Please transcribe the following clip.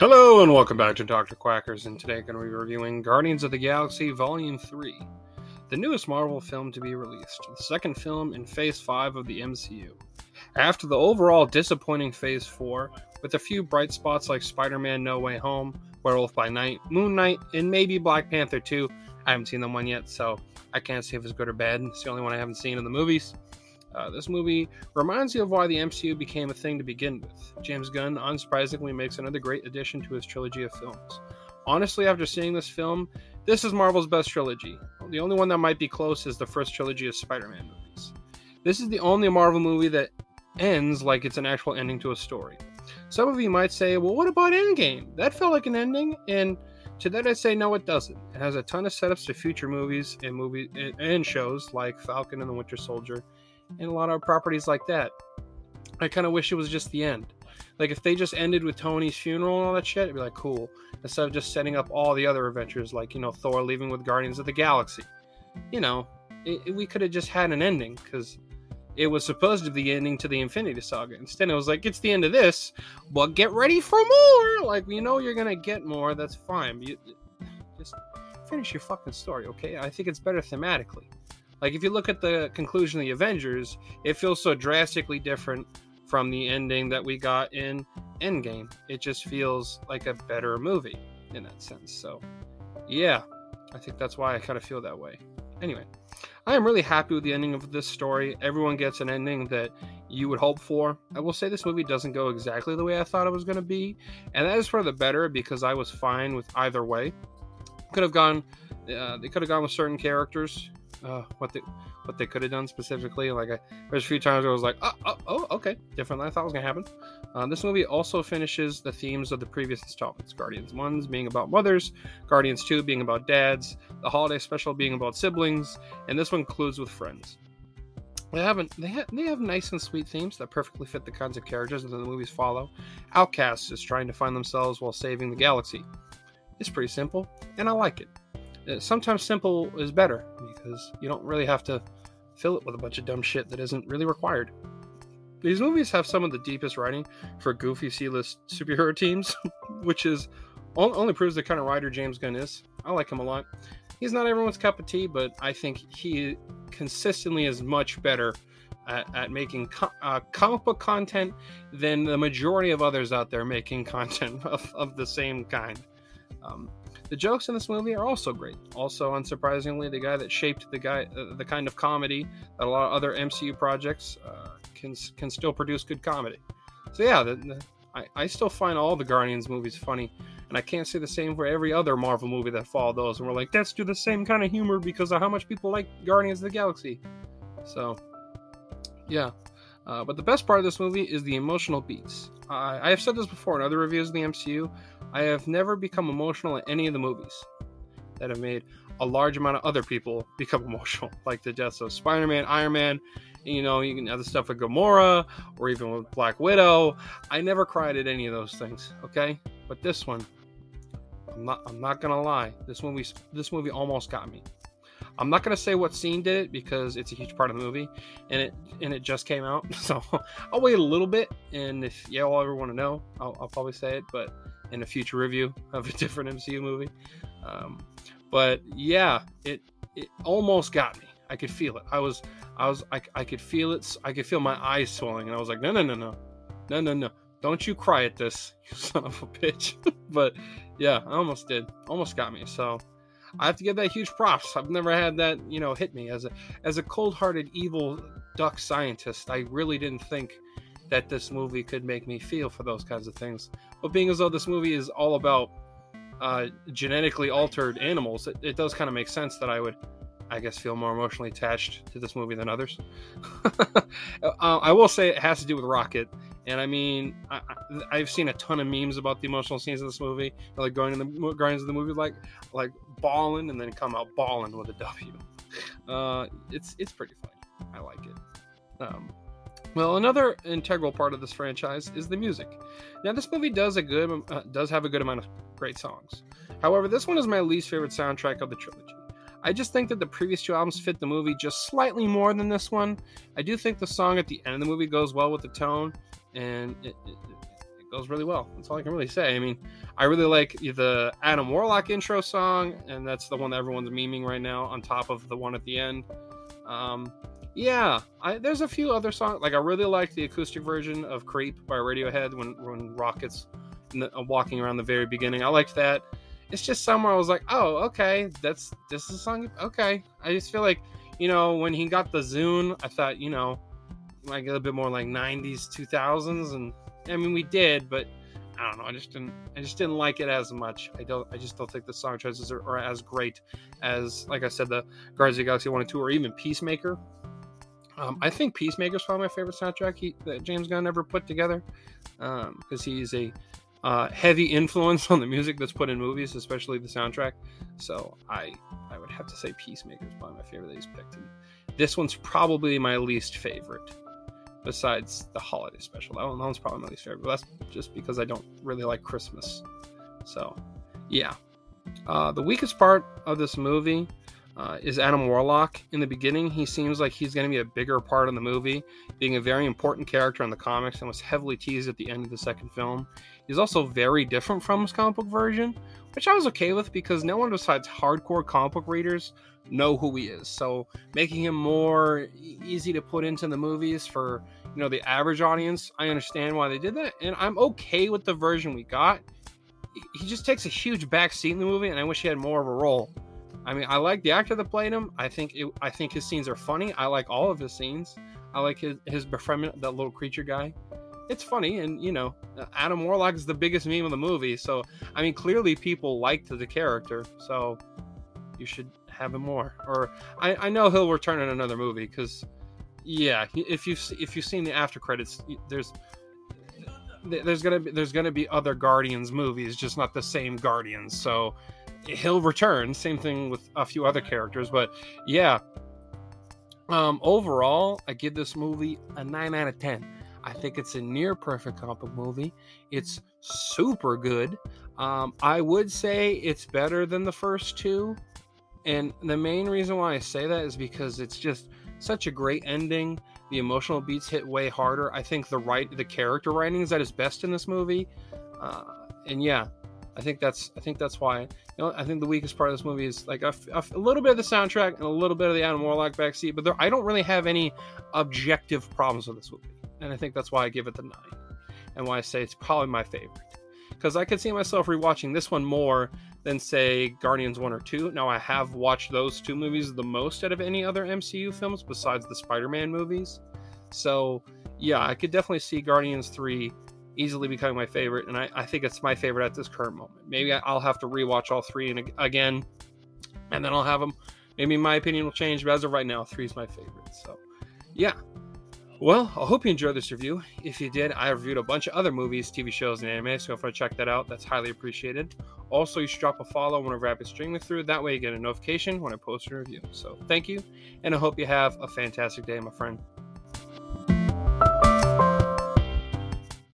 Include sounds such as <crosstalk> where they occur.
Hello and welcome back to Dr. Quackers, and today I'm going to be reviewing Guardians of the Galaxy Volume 3, the newest Marvel film to be released, the second film in Phase 5 of the MCU. After the overall disappointing Phase 4, with a few bright spots like Spider Man No Way Home, Werewolf by Night, Moon Knight, and maybe Black Panther 2, I haven't seen them one yet, so I can't say if it's good or bad. It's the only one I haven't seen in the movies. Uh, this movie reminds you of why the MCU became a thing to begin with. James Gunn, unsurprisingly, makes another great addition to his trilogy of films. Honestly, after seeing this film, this is Marvel's best trilogy. The only one that might be close is the first trilogy of Spider Man movies. This is the only Marvel movie that ends like it's an actual ending to a story. Some of you might say, well, what about Endgame? That felt like an ending, and to that I say, no, it doesn't. It has a ton of setups to future movies and movie and shows like Falcon and the Winter Soldier and a lot of properties like that. I kind of wish it was just the end. Like if they just ended with Tony's funeral and all that shit, it'd be like cool. Instead of just setting up all the other adventures, like you know Thor leaving with Guardians of the Galaxy. You know, it, it, we could have just had an ending because it was supposed to be the ending to the Infinity Saga. Instead, it was like it's the end of this, but get ready for more. Like you know you're gonna get more. That's fine. You, just finish your fucking story, okay? I think it's better thematically. Like if you look at the conclusion of the Avengers, it feels so drastically different from the ending that we got in Endgame. It just feels like a better movie in that sense. So, yeah, I think that's why I kind of feel that way. Anyway, I am really happy with the ending of this story. Everyone gets an ending that you would hope for. I will say this movie doesn't go exactly the way I thought it was going to be, and that is for the better because I was fine with either way. Could have gone, uh, they could have gone with certain characters uh, what they what they could have done specifically. Like I, there's a few times I was like, oh, oh, oh, okay, different than I thought was gonna happen. Uh, this movie also finishes the themes of the previous installments: Guardians One's being about mothers, Guardians Two being about dads, the holiday special being about siblings, and this one concludes with friends. They haven't they have they have nice and sweet themes that perfectly fit the kinds of characters that the movies follow. Outcasts is trying to find themselves while saving the galaxy. It's pretty simple, and I like it. Uh, sometimes simple is better because you don't really have to fill it with a bunch of dumb shit that isn't really required. These movies have some of the deepest writing for goofy C-list <laughs> superhero teams, <laughs> which is only proves the kind of writer James Gunn is. I like him a lot. He's not everyone's cup of tea, but I think he consistently is much better at, at making co- uh, comic book content than the majority of others out there making <laughs> content of, of the same kind. Um, the jokes in this movie are also great. Also, unsurprisingly, the guy that shaped the guy, uh, the kind of comedy that a lot of other MCU projects uh, can can still produce good comedy. So yeah, the, the, I, I still find all the Guardians movies funny, and I can't say the same for every other Marvel movie that followed those. And we're like, let's do the same kind of humor because of how much people like Guardians of the Galaxy. So, yeah. Uh, but the best part of this movie is the emotional beats. Uh, I have said this before in other reviews of the MCU. I have never become emotional in any of the movies that have made a large amount of other people <laughs> become emotional, like the deaths of Spider Man, Iron Man, you know, you can the stuff with Gamora or even with Black Widow. I never cried at any of those things, okay? But this one, I'm not I'm not gonna lie. This movie this movie almost got me. I'm not gonna say what scene did it because it's a huge part of the movie, and it and it just came out. <laughs> So I'll wait a little bit, and if y'all ever want to know, I'll, I'll probably say it. But in a future review <laughs> of a different MCU movie. Um, but yeah, it it almost got me. I could feel it. I was I was I, I could feel it. I could feel my eyes swelling, and I was like, no no no no no no no. Don't you cry at this, <laughs> you son of a bitch. <laughs> but yeah, I almost did. Almost got me. So I have to give that huge props. I've never had that, you know, hit me as a as a cold-hearted evil duck scientist. I really didn't think that this movie could make me feel for those kinds of things. But being as though this movie is all about uh, genetically altered animals, it, it does kind of make sense that I would, I guess, feel more emotionally attached to this movie than others. <laughs> uh, I will say it has to do with Rocket. And I mean, I, have seen a ton of memes about the emotional scenes of this movie, like going in the Guardians of the movie, like like balling and then come out bawling with a W. Uh, it's it's pretty funny. I like it. Um, well, another integral part of this franchise is the music. Now, this movie does a good uh, does have a good amount of great songs. However, this one is my least favorite soundtrack of the trilogy. I just think that the previous two albums fit the movie just slightly more than this one. I do think the song at the end of the movie goes well with the tone, and it, it, it goes really well. That's all I can really say. I mean, I really like the Adam Warlock intro song, and that's the one that everyone's memeing right now, on top of the one at the end. Um, yeah, I, there's a few other songs. Like I really like the acoustic version of "Creep" by Radiohead when when Rockets the, uh, walking around the very beginning. I liked that. It's just somewhere I was like, oh, okay, that's this is a song. Okay, I just feel like you know when he got the Zune, I thought you know like a little bit more like 90s 2000s and i mean we did but i don't know i just didn't i just didn't like it as much i don't i just don't think the song choices are, are as great as like i said the guardians of the galaxy 1 and 2 or even peacemaker um, I think Peacemaker is probably my favorite soundtrack he, that James Gunn ever put together because um, he's a uh, heavy influence <laughs> on the music that's put in movies, especially the soundtrack. So I I would have to say Peacemaker is probably my favorite that he's picked. And this one's probably my least favorite besides the holiday special. That, one, that one's probably my least favorite, but that's just because I don't really like Christmas. So, yeah. Uh, the weakest part of this movie uh, is Adam Warlock. In the beginning, he seems like he's going to be a bigger part in the movie, being a very important character in the comics and was heavily teased at the end of the second film. He's also very different from his comic book version, which I was okay with because no one besides hardcore comic book readers know who he is. So making him more easy to put into the movies for you know the average audience, I understand why they did that, and I'm okay with the version we got. He just takes a huge back seat in the movie, and I wish he had more of a role. I mean, I like the actor that played him. I think it, I think his scenes are funny. I like all of his scenes. I like his his befriendment, that little creature guy. It's funny, and you know, Adam Warlock is the biggest meme of the movie. So I mean, clearly people liked the character. So you should have him more. Or I, I know he'll return in another movie because, yeah, if you've if you've seen the after credits, there's there's gonna be there's gonna be other Guardians movies, just not the same Guardians. So he'll return. Same thing with a few other characters, but yeah. Um, overall, I give this movie a nine out of ten. I think it's a near perfect comic movie. It's super good. Um, I would say it's better than the first two. And the main reason why I say that is because it's just such a great ending. The emotional beats hit way harder. I think the right the character writing is at its best in this movie. Uh, and yeah, I think that's I think that's why. You know, I think the weakest part of this movie is like a, a, a little bit of the soundtrack and a little bit of the Adam Warlock backseat, but there, I don't really have any objective problems with this movie, and I think that's why I give it the nine, and why I say it's probably my favorite because I could see myself rewatching this one more than say Guardians 1 or 2. Now I have watched those two movies the most out of any other MCU films besides the Spider-Man movies. So, yeah, I could definitely see Guardians 3 easily becoming my favorite and I, I think it's my favorite at this current moment. Maybe I'll have to rewatch all three and again and then I'll have them maybe my opinion will change, but as of right now, 3 is my favorite. So, yeah, well, I hope you enjoyed this review. If you did, I reviewed a bunch of other movies, TV shows, and anime, so if you check that out, that's highly appreciated. Also, you should drop a follow whenever I've been streaming through. That way, you get a notification when I post a review. So, thank you, and I hope you have a fantastic day, my friend.